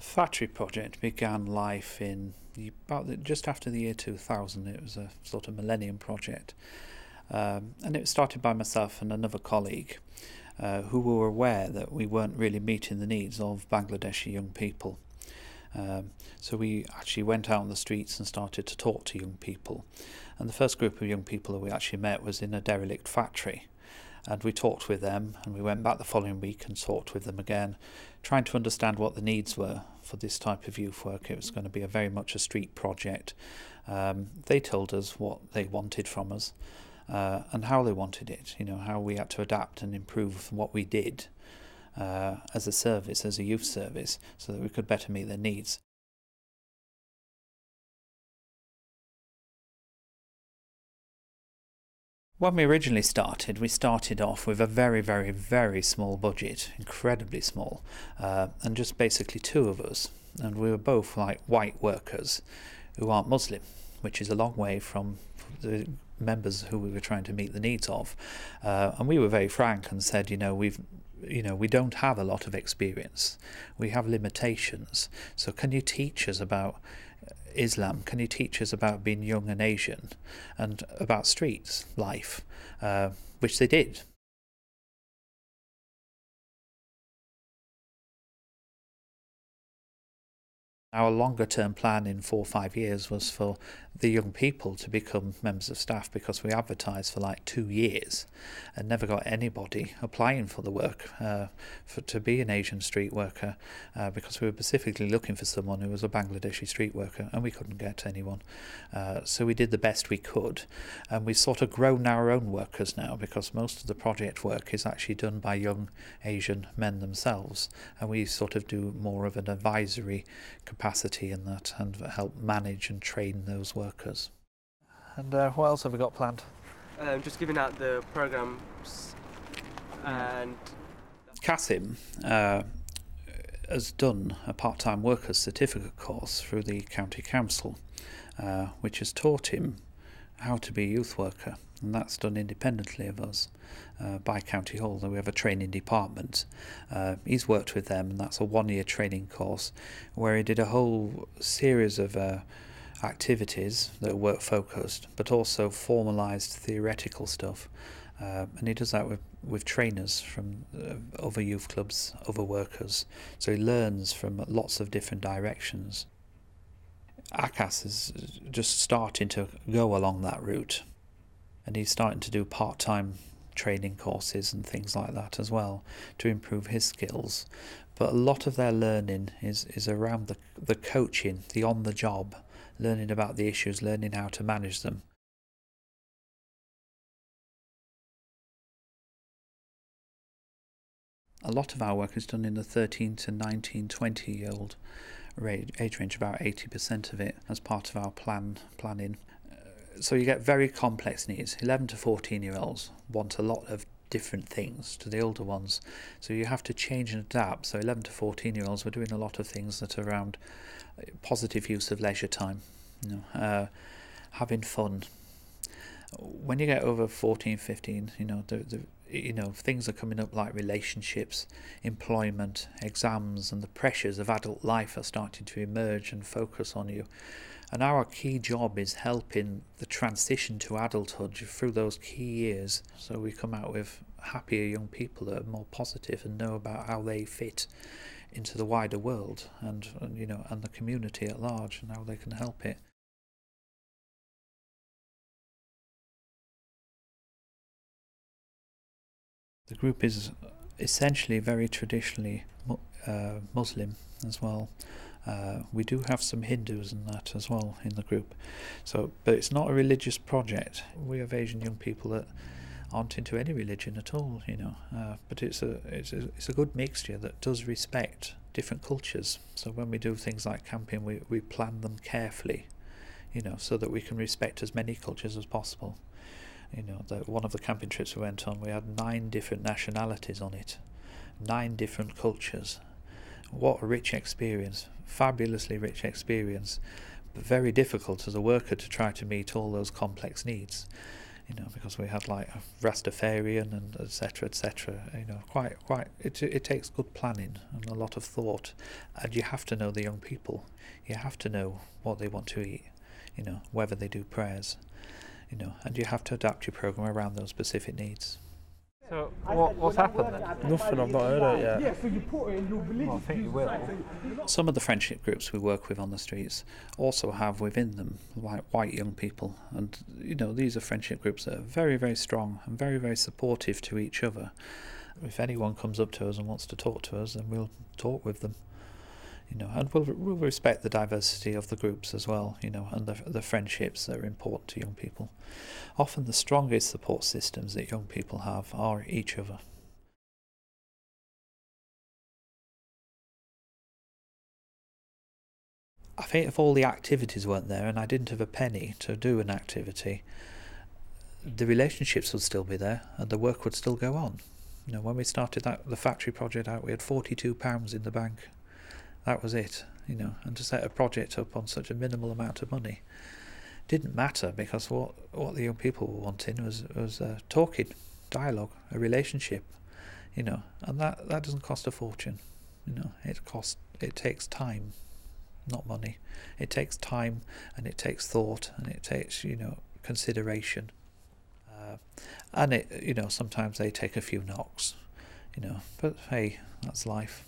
The factory project began life in about the, just after the year 2000. It was a sort of millennium project. Um, and it was started by myself and another colleague uh, who were aware that we weren't really meeting the needs of Bangladeshi young people. Um, so we actually went out on the streets and started to talk to young people. And the first group of young people that we actually met was in a derelict factory. And we talked with them, and we went back the following week and talked with them again, trying to understand what the needs were for this type of youth work. It was going to be a very much a street project. Um, they told us what they wanted from us uh, and how they wanted it, you know, how we had to adapt and improve what we did uh, as a service, as a youth service, so that we could better meet their needs. When we originally started, we started off with a very, very, very small budget, incredibly small, uh, and just basically two of us. And we were both like white workers who aren't Muslim, which is a long way from the members who we were trying to meet the needs of. Uh, and we were very frank and said, you know, we've you know, we don't have a lot of experience. We have limitations. So, can you teach us about Islam? Can you teach us about being young and Asian and about streets life? Uh, which they did. Our longer term plan in four or five years was for the young people to become members of staff because we advertised for like two years and never got anybody applying for the work uh, for to be an Asian street worker uh, because we were specifically looking for someone who was a Bangladeshi street worker and we couldn't get anyone. Uh, so we did the best we could and we've sort of grown our own workers now because most of the project work is actually done by young Asian men themselves and we sort of do more of an advisory capacity in that and help manage and train those workers. And uh, what else have we got planned? Um, just giving out the programs and. Kasim uh, has done a part time workers certificate course through the county council, uh, which has taught him how to be a youth worker, and that's done independently of us uh, by County Hall. We have a training department. Uh, he's worked with them, and that's a one-year training course where he did a whole series of uh, activities that are work focused, but also formalised theoretical stuff. Uh, and he does that with, with trainers from uh, other youth clubs, other workers. So he learns from lots of different directions. Akas is just starting to go along that route, and he's starting to do part time training courses and things like that as well to improve his skills. But a lot of their learning is, is around the, the coaching, the on the job, learning about the issues, learning how to manage them. A lot of our work is done in the 13 to 19, 20 year old age range, about 80% of it as part of our plan planning. Uh, so you get very complex needs. 11 to 14 year olds want a lot of different things to the older ones. So you have to change and adapt. So 11 to 14 year olds, we're doing a lot of things that are around uh, positive use of leisure time, you know, uh, having fun. When you get over 14, 15, you know, the, the you know things are coming up like relationships employment exams and the pressures of adult life are starting to emerge and focus on you. And our key job is helping the transition to adulthood through those key years so we come out with happier young people that are more positive and know about how they fit into the wider world and, and you know and the community at large and how they can help it The group is essentially very traditionally uh, Muslim as well. Uh, we do have some Hindus and that as well in the group. So, but it's not a religious project. We have Asian young people that aren't into any religion at all, you know. Uh, but it's a it's a it's a good mixture that does respect different cultures. So when we do things like camping, we we plan them carefully, you know, so that we can respect as many cultures as possible. You know, one of the camping trips we went on, we had nine different nationalities on it, nine different cultures. What a rich experience, fabulously rich experience, but very difficult as a worker to try to meet all those complex needs. you know, because we had like a Rastafarian and etc. etc. You know, quite quite it it takes good planning and a lot of thought, and you have to know the young people. You have to know what they want to eat, you know, whether they do prayers, you know, and you have to adapt your program around those specific needs. So what, what's happened then? Nothing, I've not heard it yet. Yeah, so you put it and you'll Well, I think you will. Some of the friendship groups we work with on the streets also have within them like white young people, and you know these are friendship groups that are very very strong and very very supportive to each other. If anyone comes up to us and wants to talk to us, then we'll talk with them. You know, and we'll we'll respect the diversity of the groups as well. You know, and the the friendships that are important to young people. Often the strongest support systems that young people have are each other. I think if all the activities weren't there and I didn't have a penny to do an activity, the relationships would still be there and the work would still go on. You know, when we started that the factory project out, we had forty-two pounds in the bank. That was it. You know, and to set a project up on such a minimal amount of money didn't matter because what what the young people were wanting was was uh, talking, dialogue, a relationship. You know, and that that doesn't cost a fortune. You know, it costs it takes time not money. It takes time and it takes thought and it takes you know consideration. Uh, and it you know sometimes they take a few knocks, you know. But hey, that's life.